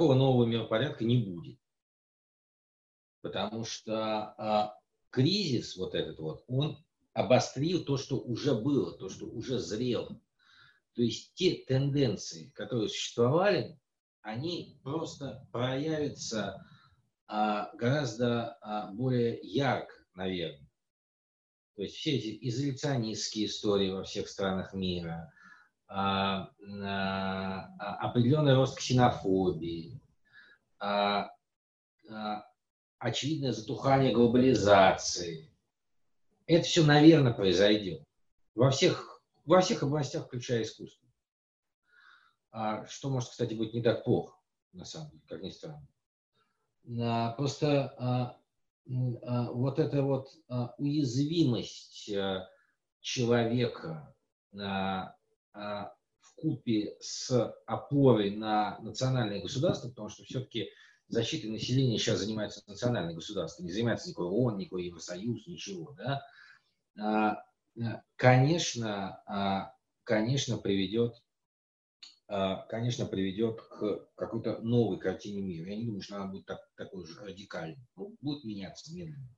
никакого нового миропорядка не будет. Потому что а, кризис вот этот вот, он обострил то, что уже было, то, что уже зрело. То есть те тенденции, которые существовали, они просто проявятся а, гораздо а, более ярко, наверное. То есть все эти изоляционистские истории во всех странах мира, определенный рост ксенофобии, а, очевидное затухание глобализации. Это все, наверное, произойдет во всех, во всех областях, включая искусство. А, что может, кстати, быть не так плохо, на самом деле, как ни странно. Просто вот эта вот уязвимость человека в купе с опорой на национальное государство, потому что все-таки защитой населения сейчас занимается национальное государство, не занимается никакой ООН, никакой Евросоюз, ничего, да, а, а, конечно, а, конечно, приведет конечно, приведет к какой-то новой картине мира. Я не думаю, что она будет так, такой же радикальной. Ну, будет меняться медленно.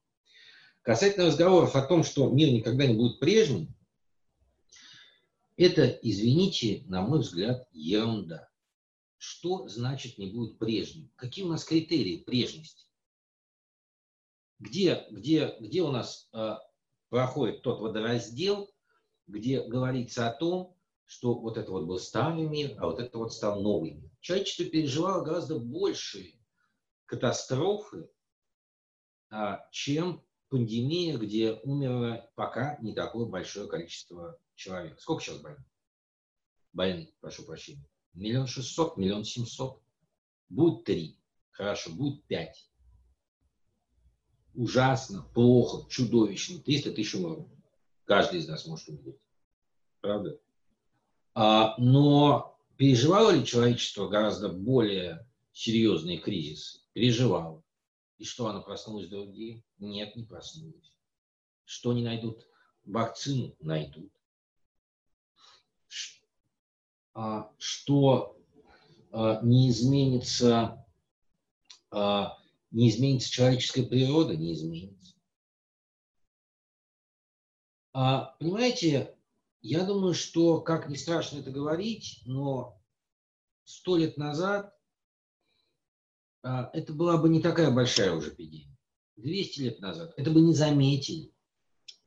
Касательно разговоров о том, что мир никогда не будет прежним, это, извините, на мой взгляд, ерунда. Что значит не будет прежним? Какие у нас критерии прежности? Где, где, где у нас э, проходит тот водораздел, где говорится о том, что вот это вот был старый мир, а вот это вот стал новый мир. Человечество переживало гораздо большие катастрофы, а, чем пандемия, где умерло пока не такое большое количество человек. Сколько сейчас больных? Больных, прошу прощения. Миллион шестьсот, миллион семьсот. Будет три. Хорошо, будет пять. Ужасно, плохо, чудовищно. 300 тысяч умрут. Каждый из нас может умереть. Правда? А, но переживало ли человечество гораздо более серьезные кризисы? Переживало. И что, оно проснулось другим? Нет, не проснулось. Что не найдут? Вакцину найдут. А, что а, не изменится не изменится человеческая природа, не изменится. Понимаете, я думаю, что, как не страшно это говорить, но сто лет назад а, это была бы не такая большая уже эпидемия. 200 лет назад это бы не заметили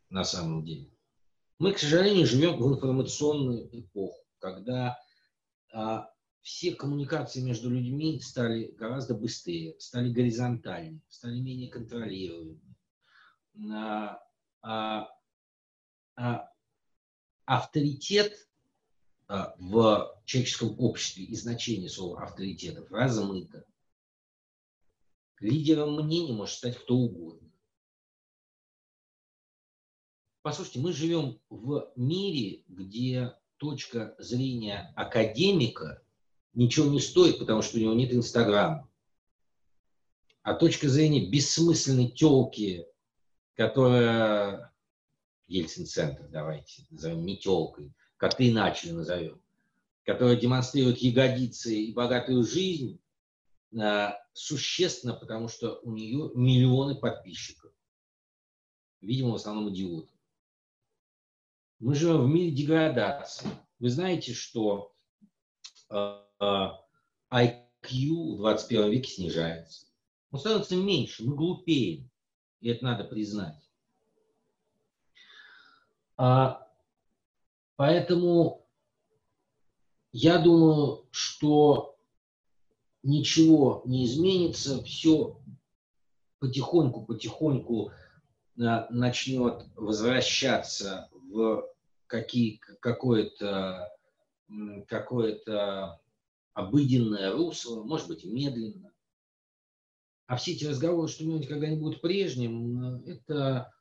на самом деле. Мы, к сожалению, живем в информационную эпоху, когда а, все коммуникации между людьми стали гораздо быстрее, стали горизонтальнее, стали менее контролируемыми. А, а, а, авторитет а, в человеческом обществе и значение слова авторитетов размыто. Лидером мнений может стать кто угодно. Послушайте, мы живем в мире, где точка зрения академика ничего не стоит, потому что у него нет Инстаграма. А точка зрения бессмысленной телки, которая Ельцин-центр, давайте назовем метелкой, как-то иначе назовем, которая демонстрирует ягодицы и богатую жизнь, э, существенно, потому что у нее миллионы подписчиков. Видимо, в основном идиоты. Мы живем в мире деградации. Вы знаете, что э, э, IQ в 21 веке снижается. Он становится меньше, мы глупеем. И это надо признать. А, поэтому я думаю, что ничего не изменится, все потихоньку-потихоньку а, начнет возвращаться в какие, какое-то какое-то обыденное русло, может быть, медленно. А все эти разговоры, что мир никогда не будет прежним, это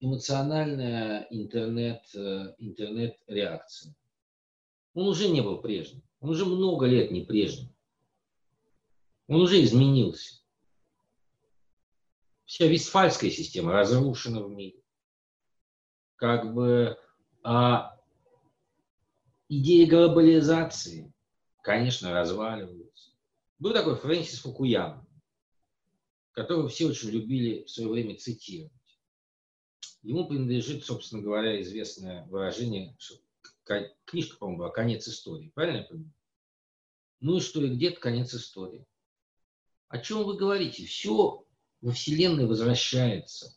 эмоциональная интернет, э, интернет-реакция. Он уже не был прежним. Он уже много лет не прежним. Он уже изменился. Вся вестфальская система разрушена в мире. Как бы а идея глобализации, конечно, разваливается. Был такой Фрэнсис Фукуяма, которого все очень любили в свое время цитировать. Ему принадлежит, собственно говоря, известное выражение, что книжка, по-моему, была «Конец истории». Правильно я понимаю? Ну и что, и где-то конец истории. О чем вы говорите? Все во Вселенной возвращается.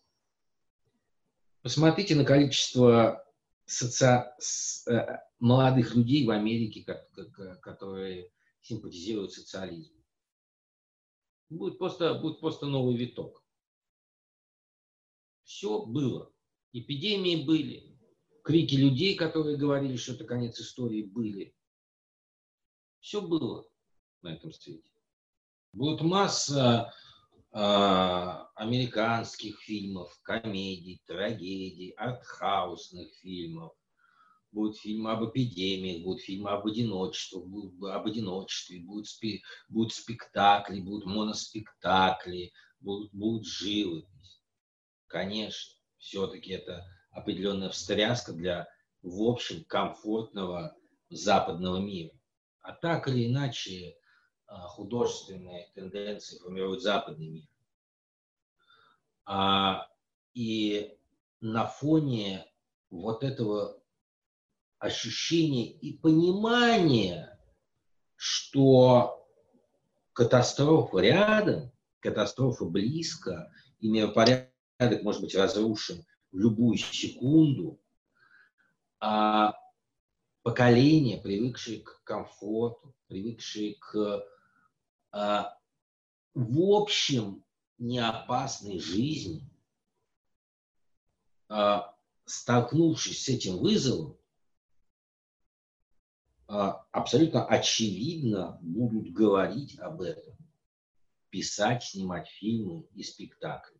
Посмотрите на количество соци... Э, молодых людей в Америке, которые симпатизируют социализму. Будет просто, будет просто новый виток. Все было. Эпидемии были, крики людей, которые говорили, что это конец истории, были. Все было на этом свете. Будет масса американских фильмов, комедий, трагедий, артхаусных фильмов. Будут фильмы об эпидемиях, будут фильмы об одиночестве, будут, об одиночестве, будут, спи, будут спектакли, будут моноспектакли, будут, будут живопись. Конечно, все-таки это определенная встряска для, в общем, комфортного западного мира. А так или иначе, а, художественные тенденции формируют западный мир. А, и на фоне вот этого ощущения и понимания, что катастрофа рядом, катастрофа близко, и миропорядок может быть разрушен в любую секунду, а поколения, привыкшие к комфорту, привыкшие к а, в общем неопасной жизни, а, столкнувшись с этим вызовом, а, абсолютно очевидно будут говорить об этом, писать, снимать фильмы и спектакли.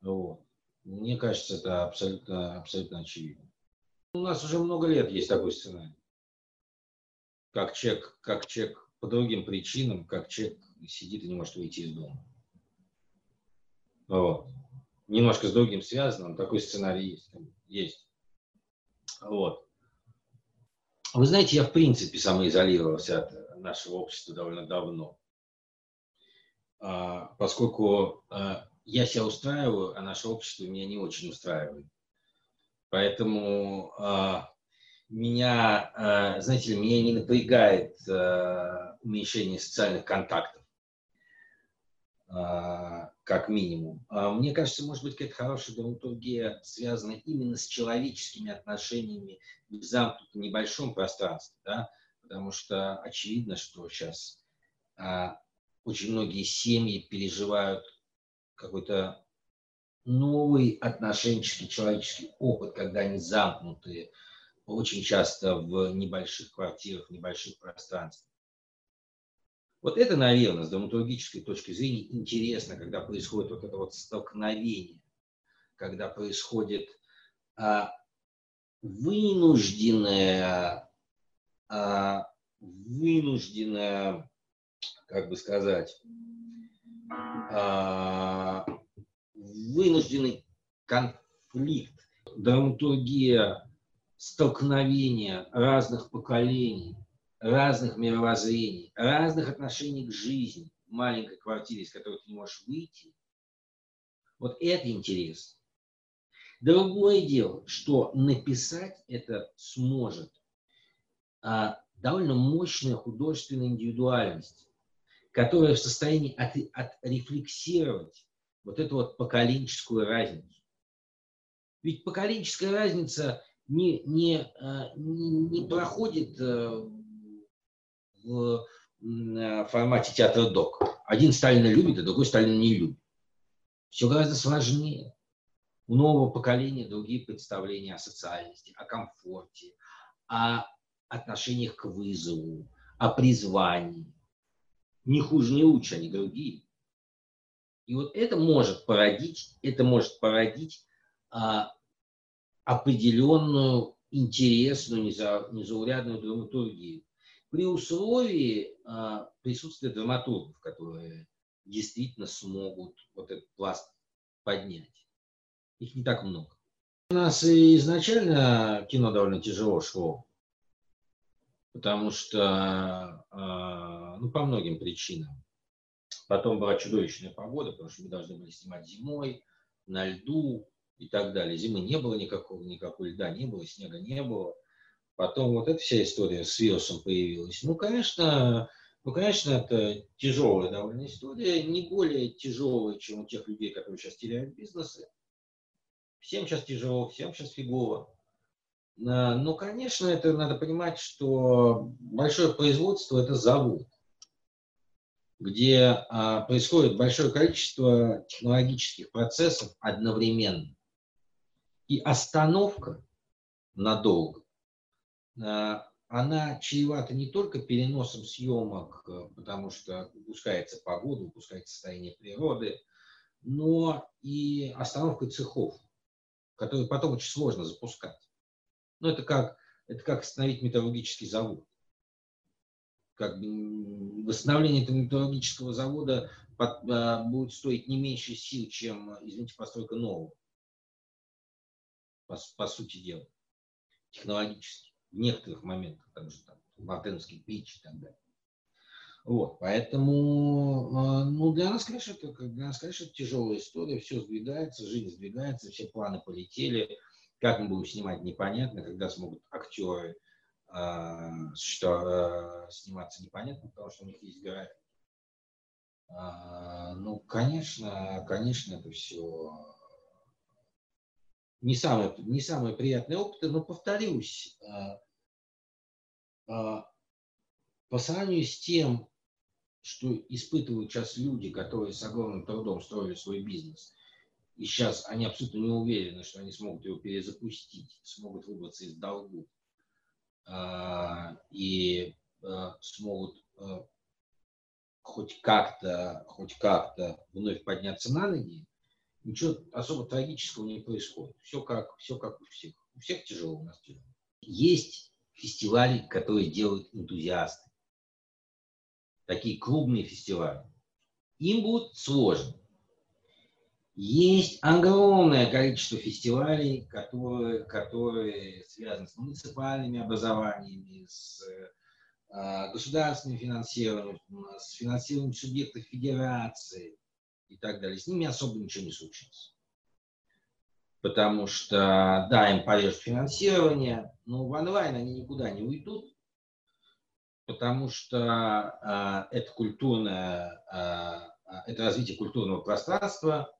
Вот. Мне кажется, это абсолютно, абсолютно очевидно. У нас уже много лет есть такой сценарий. Как человек, как человек по другим причинам, как человек сидит и не может выйти из дома. Вот. Немножко с другим связано, такой сценарий есть. есть. Вот. Вы знаете, я в принципе самоизолировался от нашего общества довольно давно, а, поскольку а, я себя устраиваю, а наше общество меня не очень устраивает. Поэтому а, меня, знаете ли, меня не напрягает уменьшение социальных контактов, а, как минимум. А мне кажется, может быть, какая-то хорошая драматургия связана именно с человеческими отношениями в замкнутом небольшом пространстве, да? потому что очевидно, что сейчас а, очень многие семьи переживают какой-то новый отношенческий человеческий опыт, когда они замкнуты очень часто в небольших квартирах, в небольших пространствах. Вот это, наверное, с драматургической точки зрения интересно, когда происходит вот это вот столкновение, когда происходит а, вынужденное, а, вынужденное, как бы сказать, а, вынужденный конфликт, драматургия столкновения разных поколений, разных мировоззрений, разных отношений к жизни в маленькой квартире, из которой ты не можешь выйти, вот это интересно. Другое дело, что написать это сможет а, довольно мощная художественная индивидуальность, которая в состоянии от, отрефлексировать вот эту вот поколенческую разницу. Ведь поколенческая разница не, не, а, не, не проходит э, в э, формате театра док. Один Сталина любит, а другой Сталина не любит. Все гораздо сложнее. У нового поколения другие представления о социальности, о комфорте, о отношениях к вызову, о призвании. Не хуже, не лучше, они другие. И вот это может породить, это может породить а, определенную интересную, незаурядную драматургию при условии а, присутствия драматургов, которые действительно смогут вот этот пласт поднять. Их не так много. У нас изначально кино довольно тяжело шло. потому что, а, ну, по многим причинам. Потом была чудовищная погода, потому что мы должны были снимать зимой, на льду и так далее. Зимы не было никакого, никакого льда не было, снега не было. Потом вот эта вся история с вирусом появилась. Ну, конечно, ну, конечно, это тяжелая довольно история, не более тяжелая, чем у тех людей, которые сейчас теряют бизнесы. Всем сейчас тяжело, всем сейчас фигово. А, Но, конечно, это надо понимать, что большое производство – это завод, где а, происходит большое количество технологических процессов одновременно. И остановка надолго она чревата не только переносом съемок, э, потому что упускается погода, упускается состояние природы, но и остановкой цехов, которые потом очень сложно запускать. Ну, это как, это как остановить металлургический завод. Как бы восстановление этого металлургического завода под, а, будет стоить не меньше сил, чем, извините, постройка нового. По, по сути дела. Технологически в некоторых моментах, там же там, Ватенский пич и так далее. Вот, поэтому, а, ну, для нас, конечно, это, для нас, конечно, это тяжелая история, все сдвигается, жизнь сдвигается, все планы полетели, как мы будем снимать, непонятно, когда смогут актеры э, что, э, сниматься, непонятно, потому что у них есть график. Э, ну, конечно, конечно, это все не самые, не самые приятные опыты, но повторюсь, а, а, по сравнению с тем, что испытывают сейчас люди, которые с огромным трудом строили свой бизнес, и сейчас они абсолютно не уверены, что они смогут его перезапустить, смогут выбраться из долгов а, и смогут хоть как-то, хоть как-то вновь подняться на ноги, ничего особо трагического не происходит. Все как, все как у всех. У всех тяжело, у нас тяжело. Есть фестивали, которые делают энтузиасты. Такие клубные фестивали. Им будет сложно. Есть огромное количество фестивалей, которые, которые связаны с муниципальными образованиями, с э, государственным финансированием, с финансированием субъектов федерации, и так далее, с ними особо ничего не случится. Потому что, да, им порежут финансирование, но в онлайн они никуда не уйдут, потому что э, это культурное, э, это развитие культурного пространства,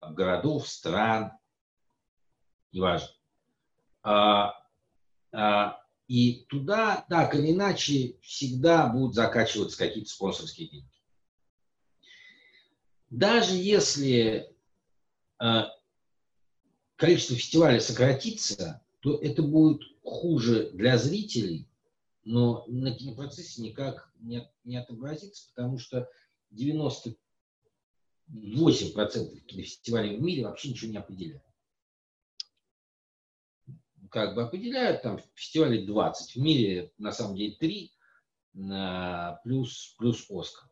городов, стран, неважно. А, а, и туда, так или иначе, всегда будут закачиваться какие-то спонсорские деньги. Даже если э, количество фестивалей сократится, то это будет хуже для зрителей, но на кинопроцессе никак не, не отобразится, потому что 98% кинофестивалей в мире вообще ничего не определяют. Как бы определяют, там фестивалей 20, в мире на самом деле 3, плюс, плюс Оскар,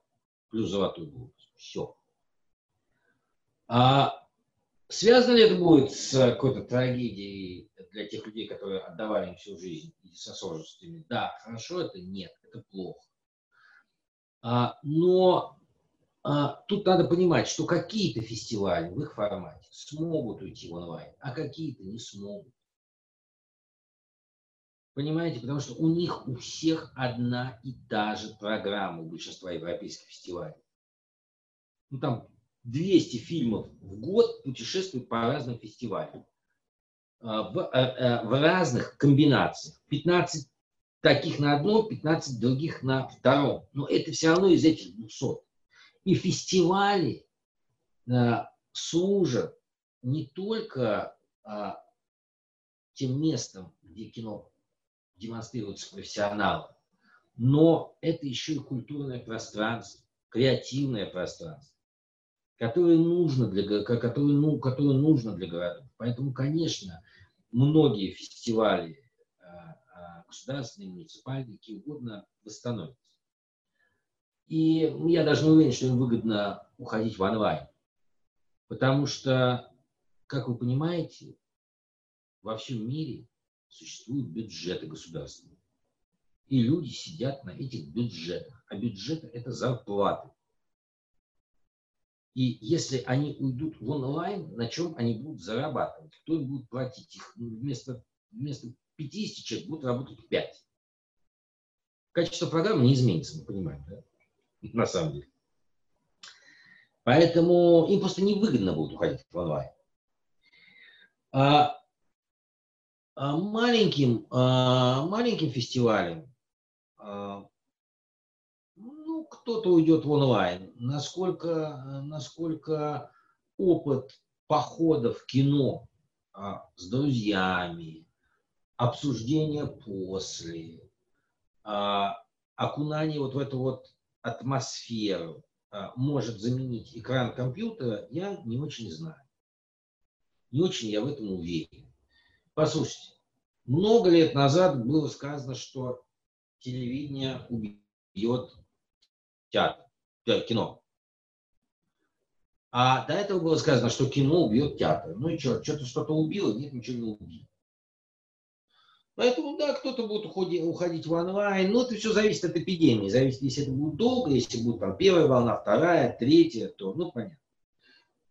плюс Золотой глобус. Все. А связано ли это будет с какой-то трагедией для тех людей, которые отдавали им всю жизнь и со сложностями? Да, хорошо это? Нет, это плохо. А, но а, тут надо понимать, что какие-то фестивали в их формате смогут уйти в онлайн, а какие-то не смогут. Понимаете, потому что у них у всех одна и та же программа у большинства европейских фестивалей. Ну, там 200 фильмов в год путешествуют по разным фестивалям. А, в, э, э, в разных комбинациях. 15 таких на одном, 15 других на втором. Но это все равно из этих 200. И фестивали служат не только а, тем местом, где кино демонстрируется профессионалам, но это еще и культурное пространство, креативное пространство которое нужно для, которое, ну, которое нужно для городов. Поэтому, конечно, многие фестивали а, а, государственные, муниципальные, какие угодно, восстановятся. И я даже не уверен, что им выгодно уходить в онлайн. Потому что, как вы понимаете, во всем мире существуют бюджеты государственные. И люди сидят на этих бюджетах. А бюджеты – это зарплаты. И если они уйдут в онлайн, на чем они будут зарабатывать? Кто им будет платить их? Вместо, вместо 50 человек будут работать 5. Качество программы не изменится, мы понимаем, да? На самом деле. Поэтому им просто невыгодно будет уходить в онлайн. А, а маленьким, а, маленьким фестивалем а, кто-то уйдет в онлайн. Насколько, насколько опыт похода в кино а, с друзьями, обсуждение после, а, окунание вот в эту вот атмосферу а, может заменить экран компьютера, я не очень знаю. Не очень я в этом уверен. Послушайте, много лет назад было сказано, что телевидение убьет театр, кино. А до этого было сказано, что кино убьет театр. Ну и что, что-то что-то убило? Нет, ничего не убило. Поэтому, да, кто-то будет уходить, уходить в онлайн. Но это все зависит от эпидемии. Зависит, если это будет долго, если будет там первая волна, вторая, третья, то, ну, понятно.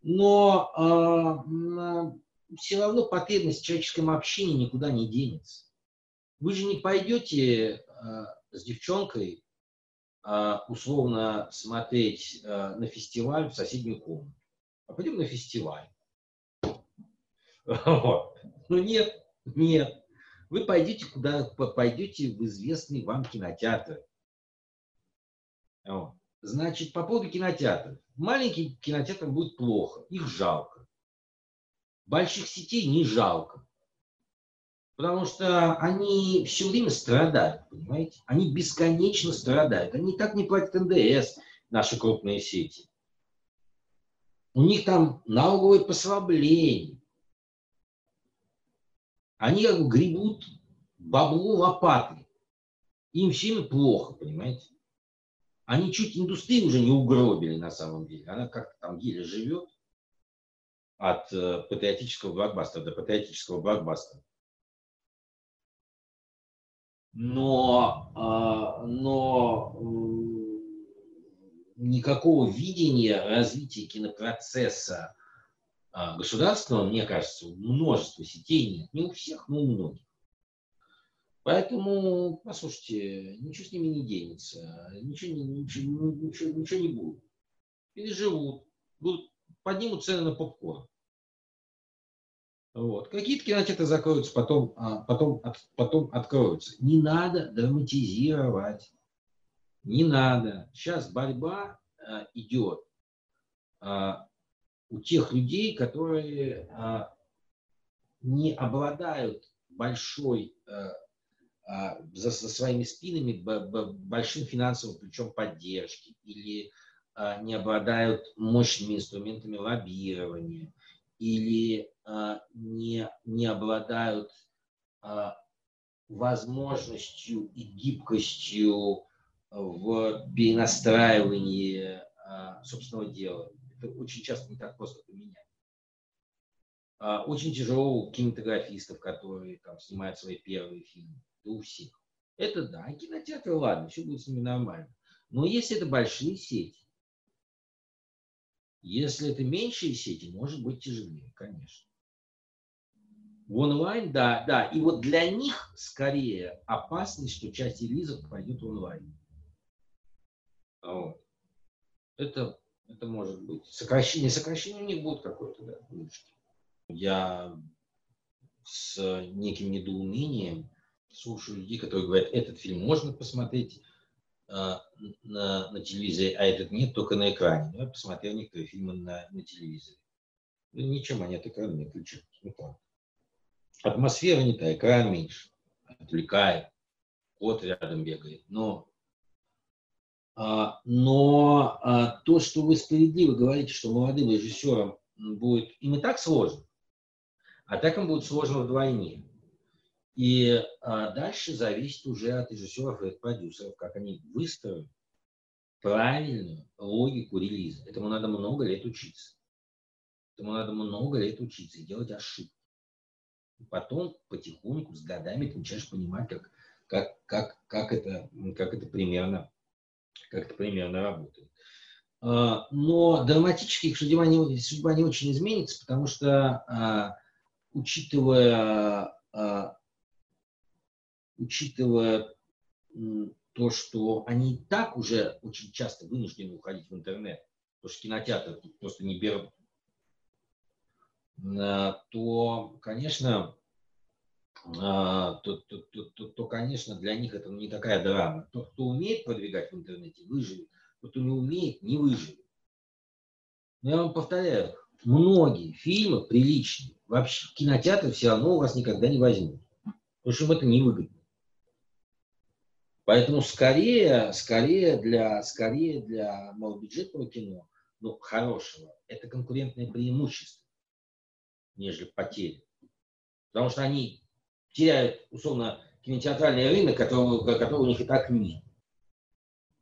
Но э, все равно потребность в человеческом общении никуда не денется. Вы же не пойдете э, с девчонкой а, условно смотреть а, на фестиваль в соседнюю комнату. А пойдем на фестиваль. Вот. Ну нет, нет. Вы пойдете куда, пойдете в известный вам кинотеатр. Вот. Значит, по поводу кинотеатров. Маленьким кинотеатрам будет плохо, их жалко. Больших сетей не жалко. Потому что они все время страдают, понимаете? Они бесконечно страдают. Они так не платят НДС, наши крупные сети. У них там налоговые послабления. Они как бы гребут бабло лопатой. Им всем плохо, понимаете? Они чуть индустрию уже не угробили на самом деле. Она как там еле живет от э, патриотического блокбастера до патриотического блокбастера но, а, но никакого видения развития кинопроцесса а, государственного, мне кажется, у множества сетей нет. Не у всех, но у многих. Поэтому, послушайте, ничего с ними не денется, ничего, ничего, ничего, ничего не будет. Переживут, будут, поднимут цены на попкорн. Вот. Какие-то кинотеатры закроются, потом, а, потом, от, потом откроются. Не надо драматизировать. Не надо. Сейчас борьба а, идет а, у тех людей, которые а, не обладают большой а, а, за, за своими спинами б, б, большим финансовым ключом поддержки или а, не обладают мощными инструментами лоббирования или не, не обладают а, возможностью и гибкостью в перенастраивании а, собственного дела. Это очень часто не так просто поменять. Очень тяжело у кинематографистов, которые там, снимают свои первые фильмы. Это у всех. Это да, кинотеатры, ладно, все будет с ними нормально. Но если это большие сети, если это меньшие сети, может быть тяжелее, конечно. В онлайн, да, да. И вот для них скорее опасность, что часть релизов пойдет в онлайн. Вот. Это, это может быть. Сокращение, сокращение у них будет какое-то, да. Я с неким недоумением слушаю людей, которые говорят, этот фильм можно посмотреть, а, на, на телевизоре, а этот нет, только на экране. Я посмотрел некоторые фильмы на, на телевизоре. Ну, ничем они от экрана не отличаются. Ну, так. Атмосфера не та, экран меньше. Отвлекает. Кот рядом бегает. Но, а, но а, то, что вы справедливо говорите, что молодым режиссерам будет им и так сложно, а так им будет сложно вдвойне. И а, дальше зависит уже от режиссеров и от продюсеров, как они выстроят правильную логику релиза. Этому надо много лет учиться. Этому надо много лет учиться и делать ошибки. Потом потихоньку, с годами ты начинаешь понимать, как как, как, как, это, как, это примерно, как это примерно работает. А, но драматически их судьба не, судьба не очень изменится, потому что, а, учитывая, а, учитывая то, что они и так уже очень часто вынуждены уходить в интернет, потому что кинотеатры тут просто не берут, то, конечно, то, то, то, то, то, конечно, для них это не такая драма. Тот, кто умеет продвигать в интернете, выживет. Тот, кто не умеет, не выживет. Но я вам повторяю, многие фильмы приличные, вообще в кинотеатр все равно у вас никогда не возьмут. Потому что им это невыгодно. Поэтому скорее, скорее для, скорее для малобюджетного кино, ну, хорошего, это конкурентное преимущество, нежели потери. Потому что они теряют, условно, кинотеатральный рынок, которого, которого у них и так нет.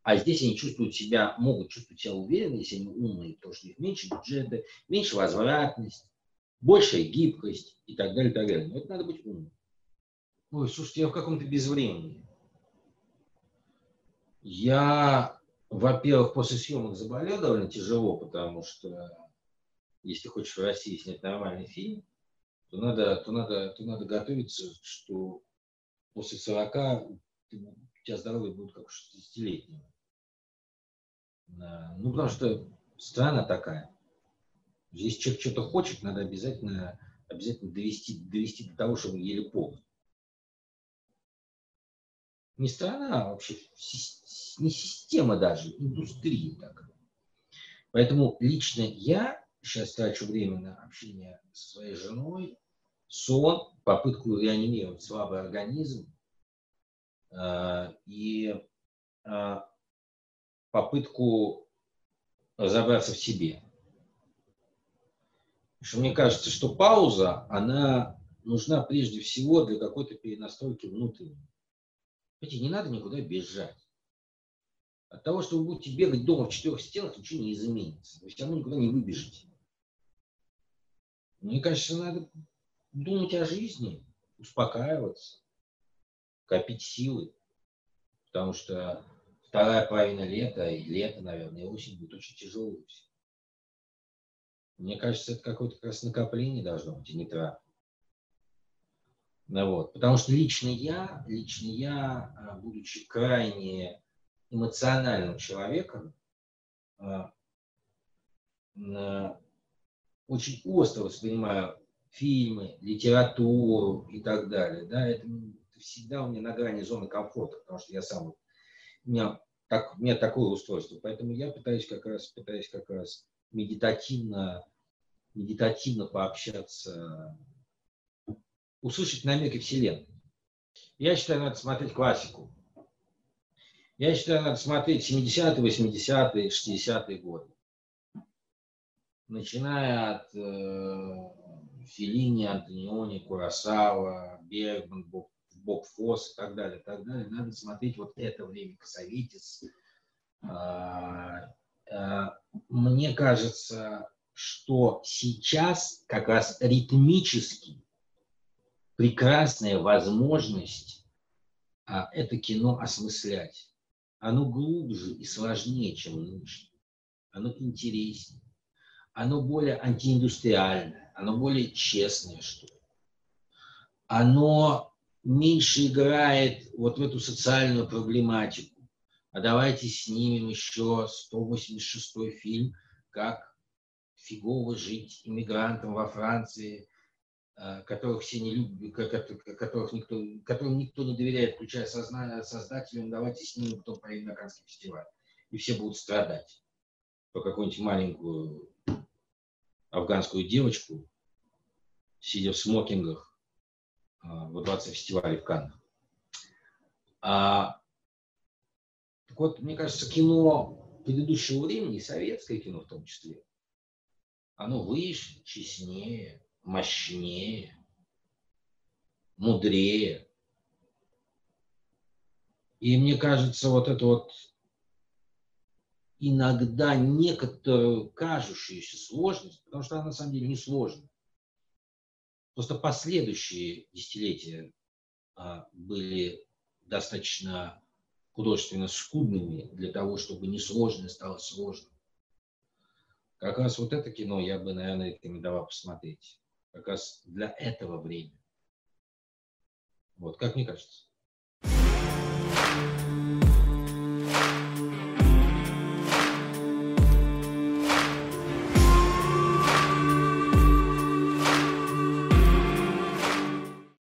А здесь они чувствуют себя, могут чувствовать себя уверенно, если они умные, потому что у них меньше бюджета, меньше возвратность, большая гибкость и так далее, и так далее. Но это надо быть умным. Ой, слушайте, я в каком-то безвремении. Я, во-первых, после съемок заболел довольно тяжело, потому что если хочешь в России снять нормальный фильм, то надо, то надо, то надо готовиться, что после 40 у тебя здоровье будет как у 60-летнего. Ну, потому что страна такая. Если человек что-то хочет, надо обязательно, обязательно довести, довести до того, чтобы еле полный не страна, а вообще не система даже, индустрия так. Поэтому лично я сейчас трачу время на общение со своей женой, сон, попытку реанимировать слабый организм э, и э, попытку разобраться в себе. Что мне кажется, что пауза, она нужна прежде всего для какой-то перенастройки внутренней. Видите, не надо никуда бежать. От того, что вы будете бегать дома в четырех стенах, ничего не изменится. Вы все равно никуда не выбежите. Мне кажется, надо думать о жизни, успокаиваться, копить силы. Потому что вторая половина лета и лето, наверное, и осень будет очень тяжелой. Мне кажется, это какое-то как раз накопление должно быть, а не трата. Ну вот. Потому что лично я, лично я, а, будучи крайне эмоциональным человеком, а, очень остро воспринимаю фильмы, литературу и так далее. Да, это всегда у меня на грани зоны комфорта, потому что я сам, у меня, так, у меня такое устройство. Поэтому я пытаюсь как раз, пытаюсь как раз медитативно, медитативно пообщаться услышать намеки Вселенной. Я считаю, надо смотреть классику. Я считаю, надо смотреть 70-е, 80-е, 60-е годы. Начиная от э, Филини, Антониони, Курасава, Бергман, Боб, Боб Фосс и так далее, так далее. Надо смотреть вот это время, Косоветис. А, а, мне кажется, что сейчас как раз ритмически прекрасная возможность а, это кино осмыслять. Оно глубже и сложнее, чем нынешнее. Оно интереснее. Оно более антииндустриальное. Оно более честное, что ли. Оно меньше играет вот в эту социальную проблематику. А давайте снимем еще 186 фильм, как фигово жить иммигрантам во Франции – Э, которых все не любят, которых никто, которым никто не доверяет, включая создателям, давайте снимем, кто поедет на Каннский фестиваль. И все будут страдать. По какую-нибудь маленькую афганскую девочку, сидя в смокингах э, во дворце фестиваля в Каннах. А, так вот, мне кажется, кино предыдущего времени, советское кино в том числе, оно выше, честнее, мощнее, мудрее. И мне кажется, вот это вот иногда некоторую кажущуюся сложность, потому что она на самом деле не сложная. Просто последующие десятилетия а, были достаточно художественно скудными для того, чтобы несложное стало сложным. Как раз вот это кино я бы, наверное, рекомендовал посмотреть. Как раз для этого времени. Вот, как мне кажется.